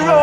and.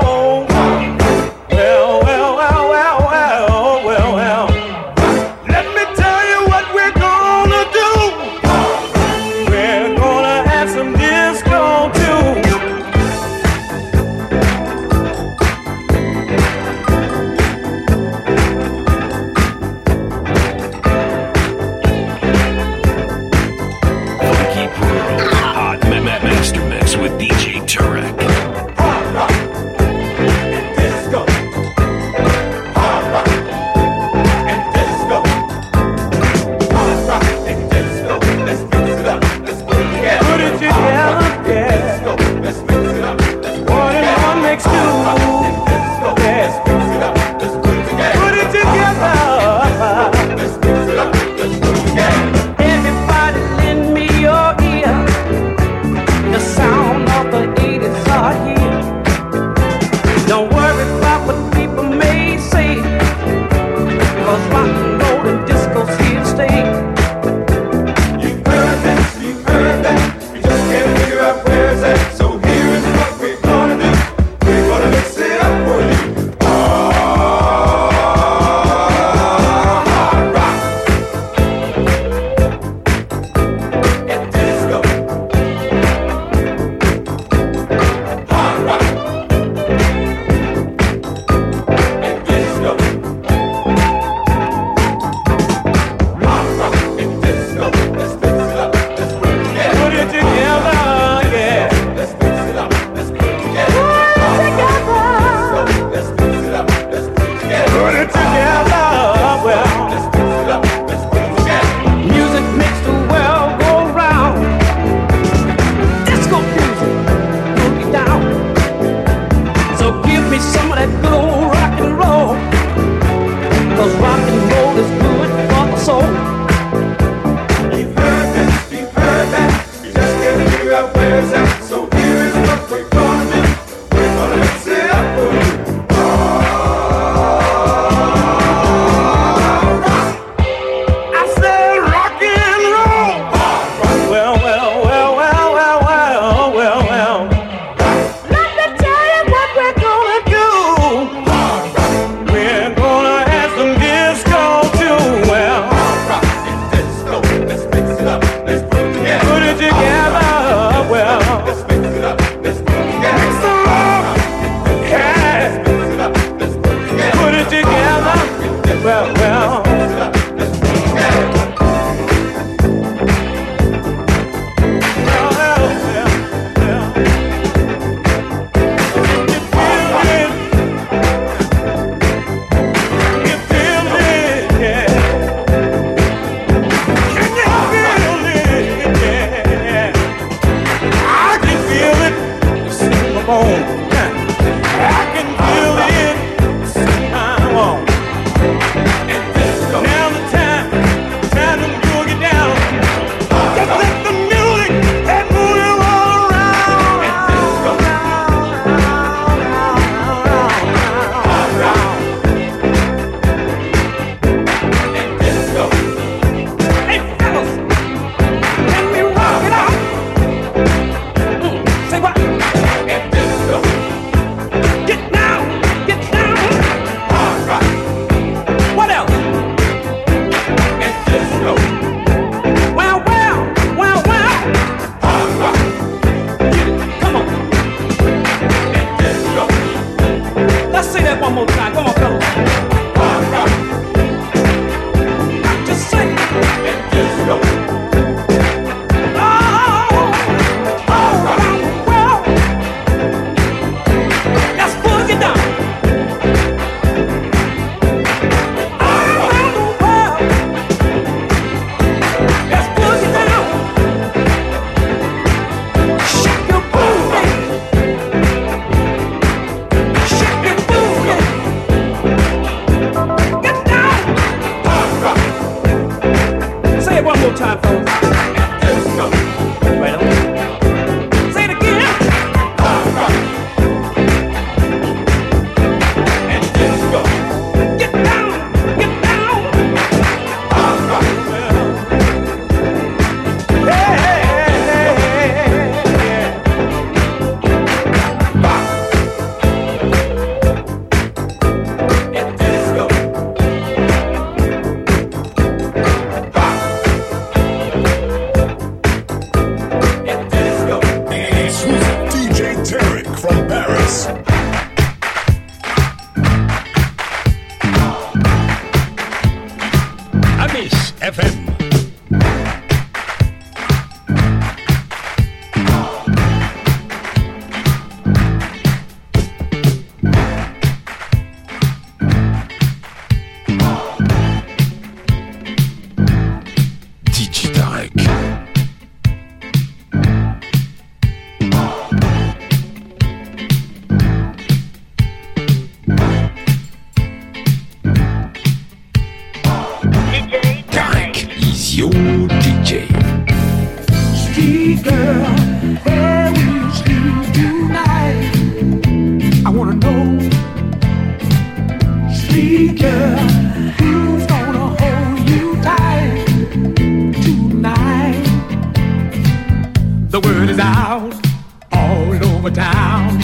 all over town.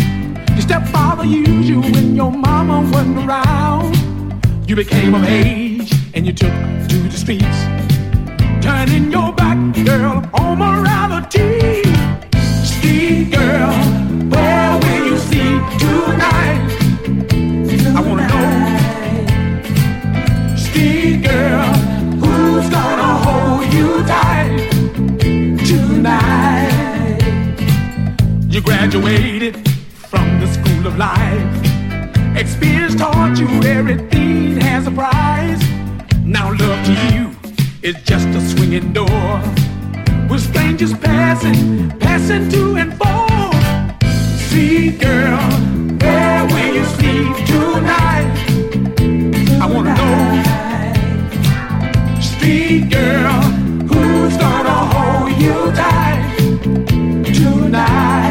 Your stepfather used you when your mama wasn't around. You became of age and you took to the streets. Turning your back, girl, on morality. Street girl. graduated from the school of life. Experience taught you everything has a price. Now love to you is just a swinging door. With strangers passing, passing to and fro. See, girl, where will you sleep tonight? I wanna know. Street girl, who's gonna hold you tight tonight?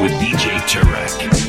with DJ Tarek.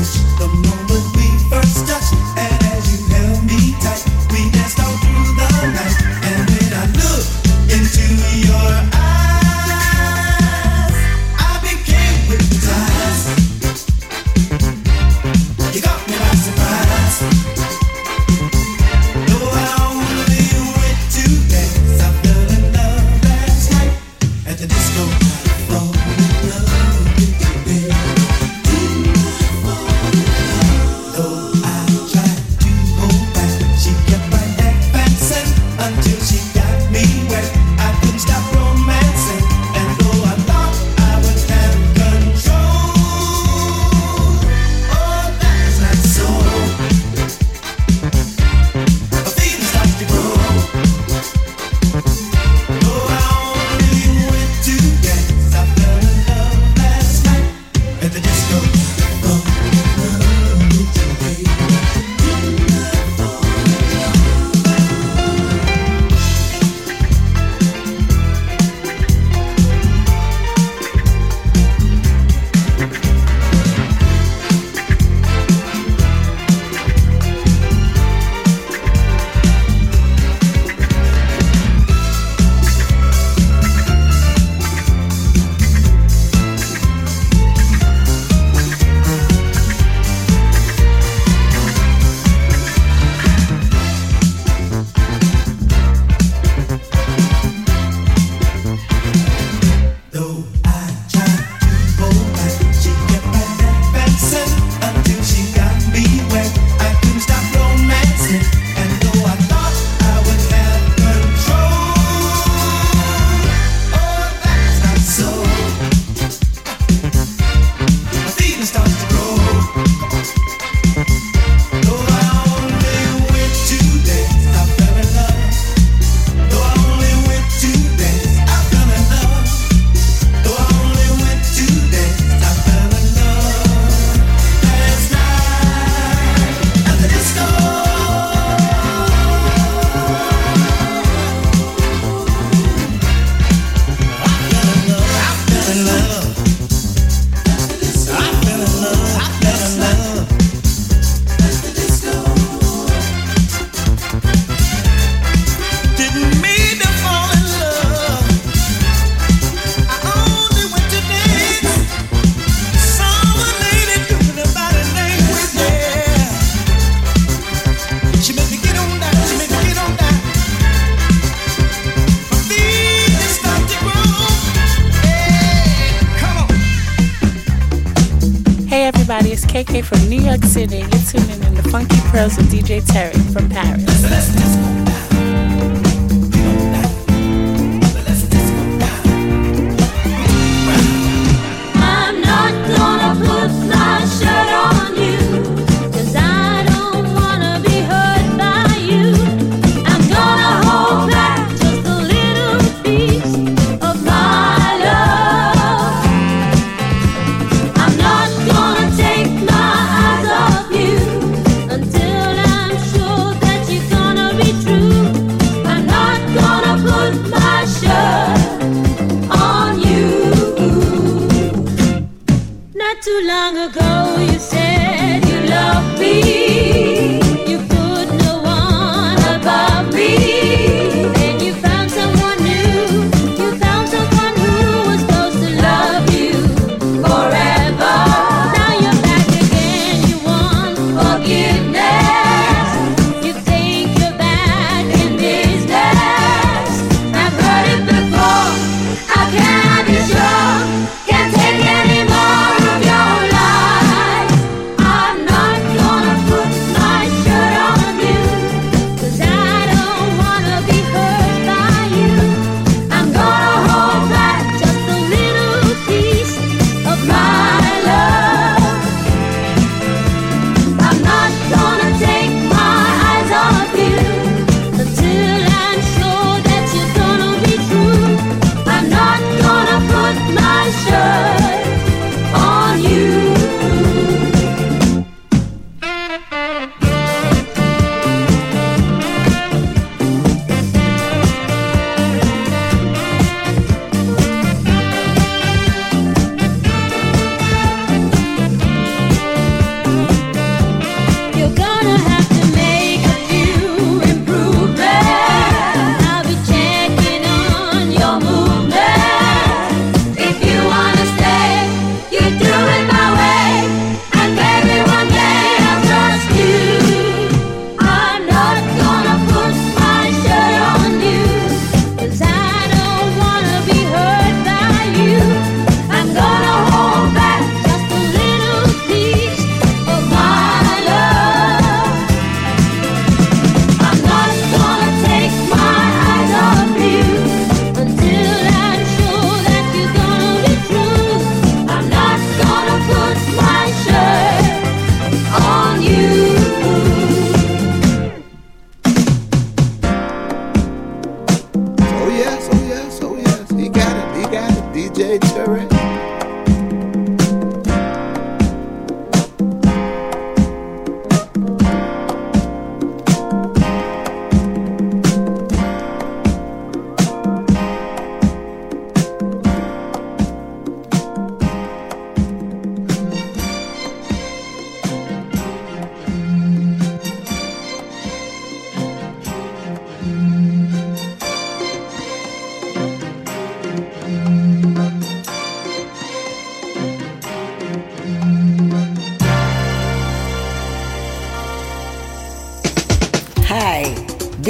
the moon. AK from New York City. You're tuning in the Funky Pearls with DJ Terry from Paris.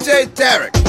DJ Tarek.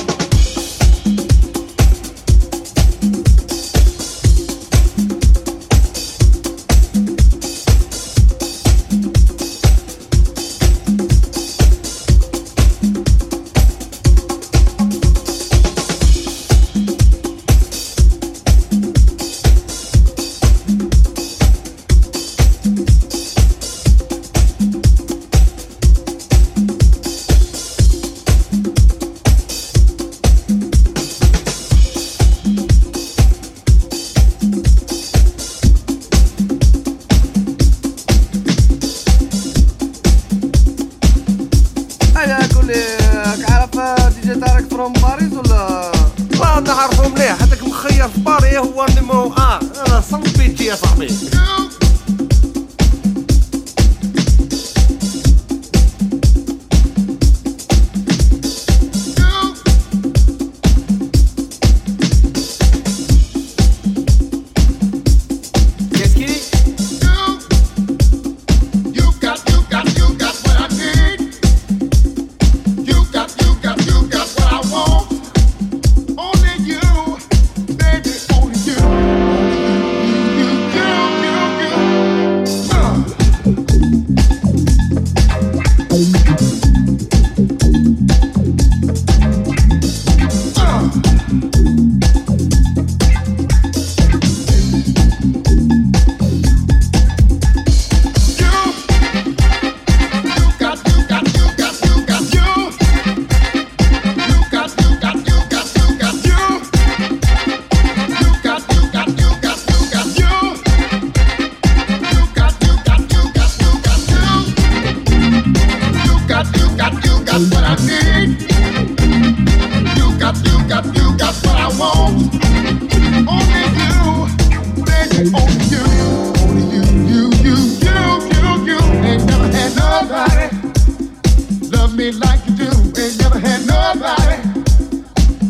Love me like you do, ain't never had nobody.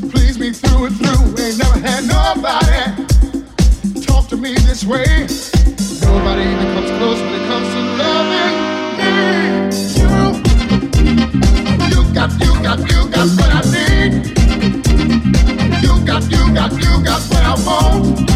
Please me through and through, ain't never had nobody. Talk to me this way. Nobody even comes close when it comes to loving got, you got, you got what I need. You got, you got, you got what I want.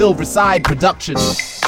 Silverside Productions.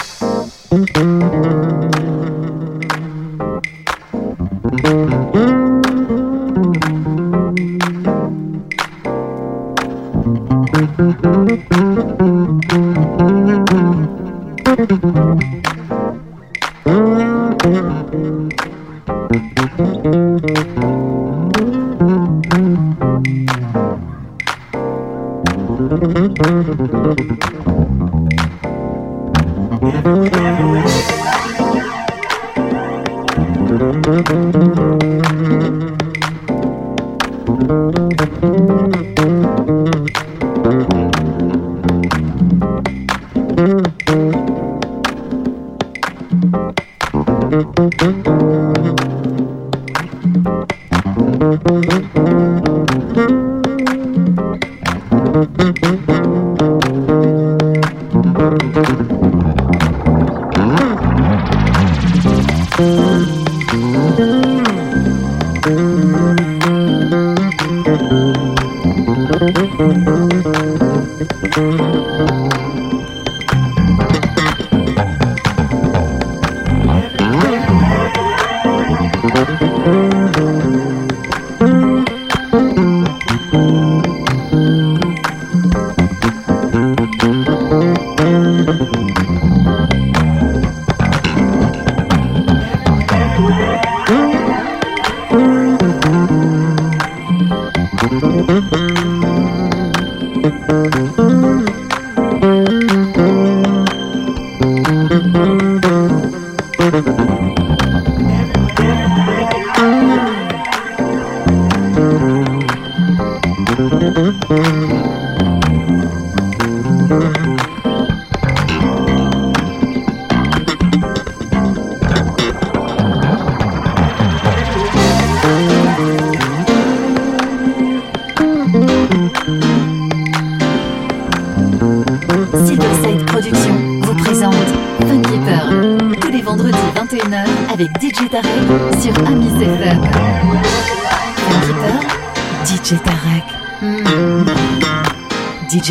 Silverside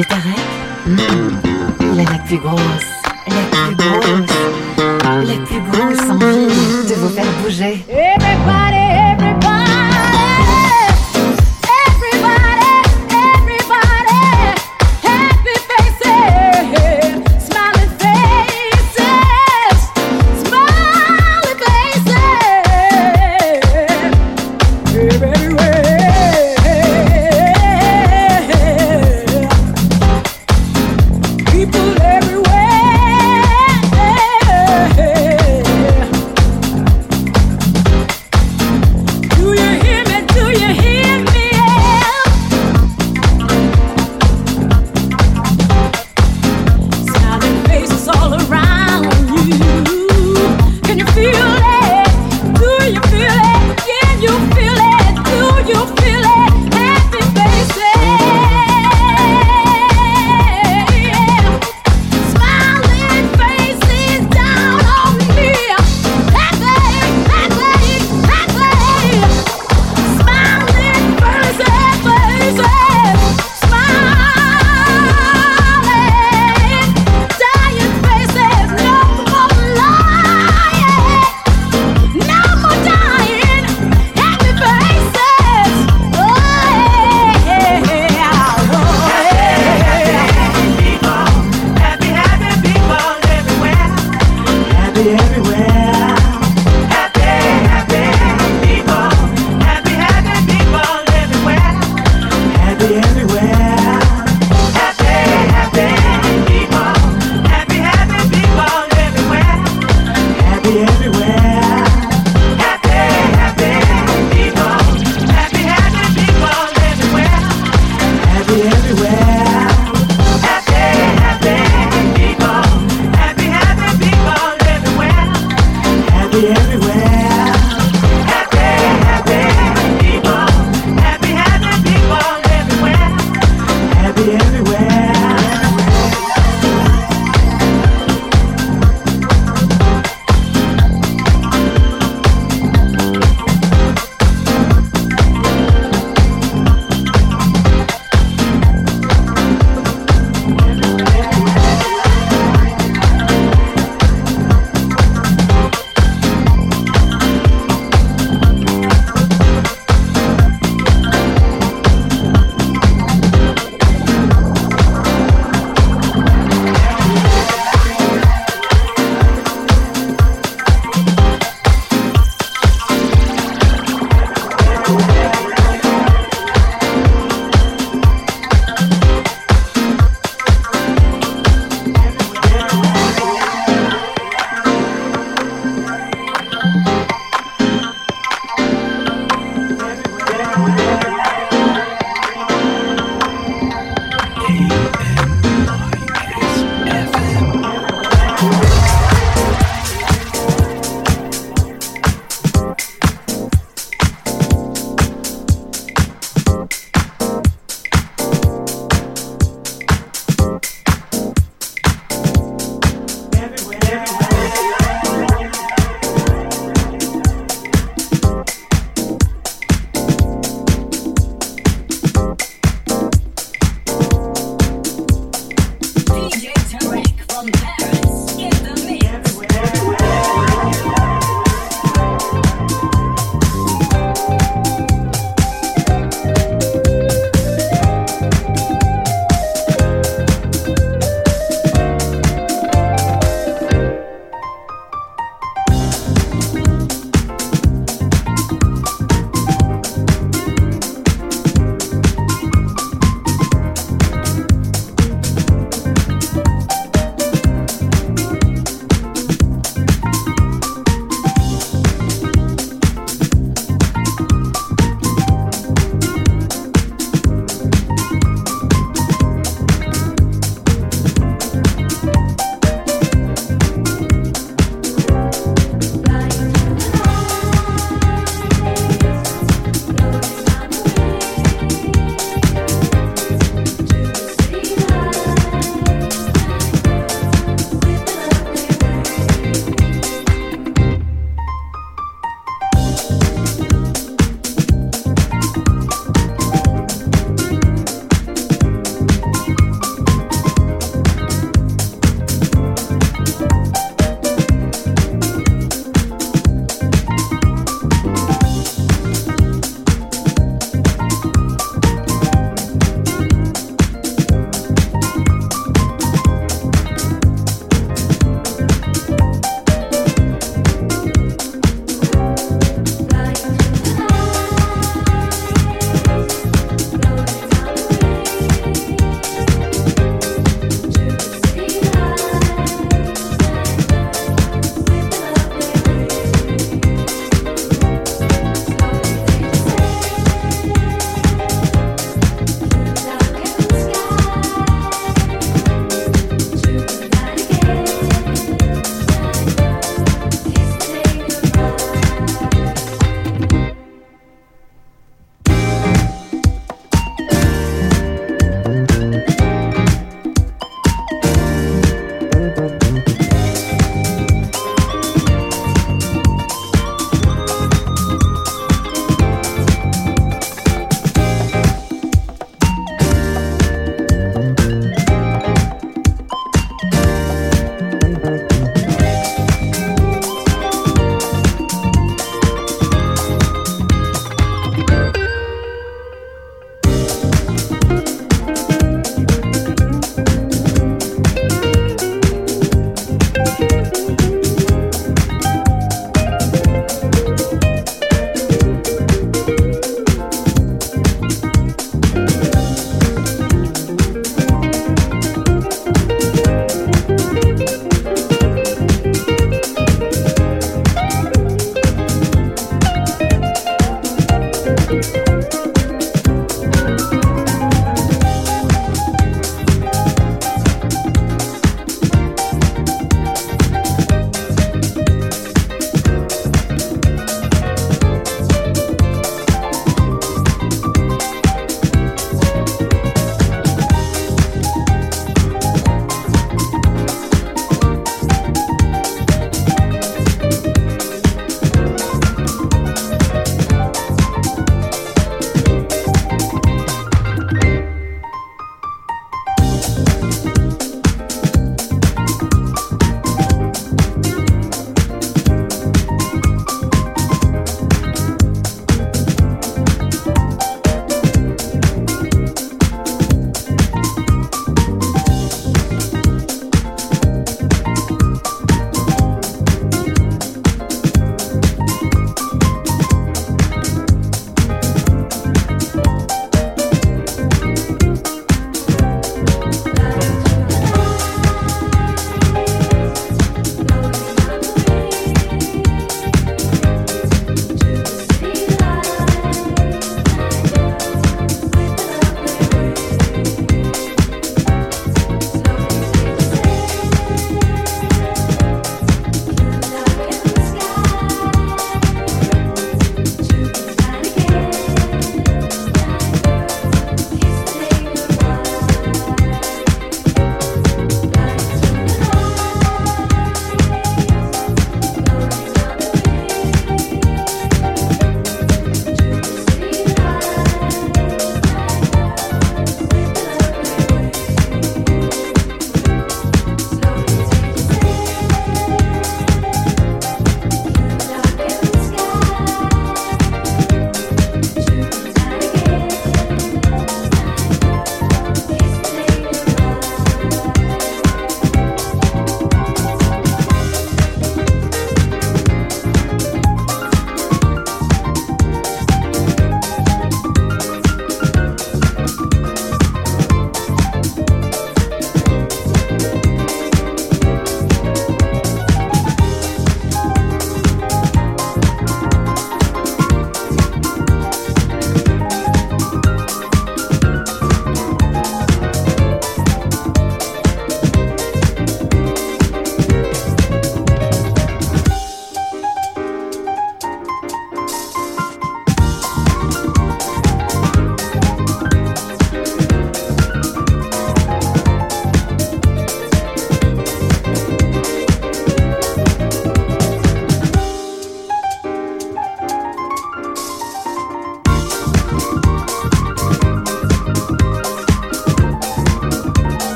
DJ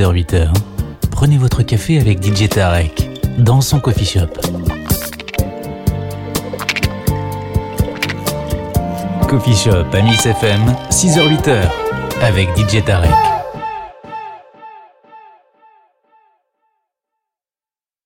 6h-8h, prenez votre café avec DJ Tarek dans son coffee shop. Coffee Shop à FM, 6h-8h avec DJ Tarek.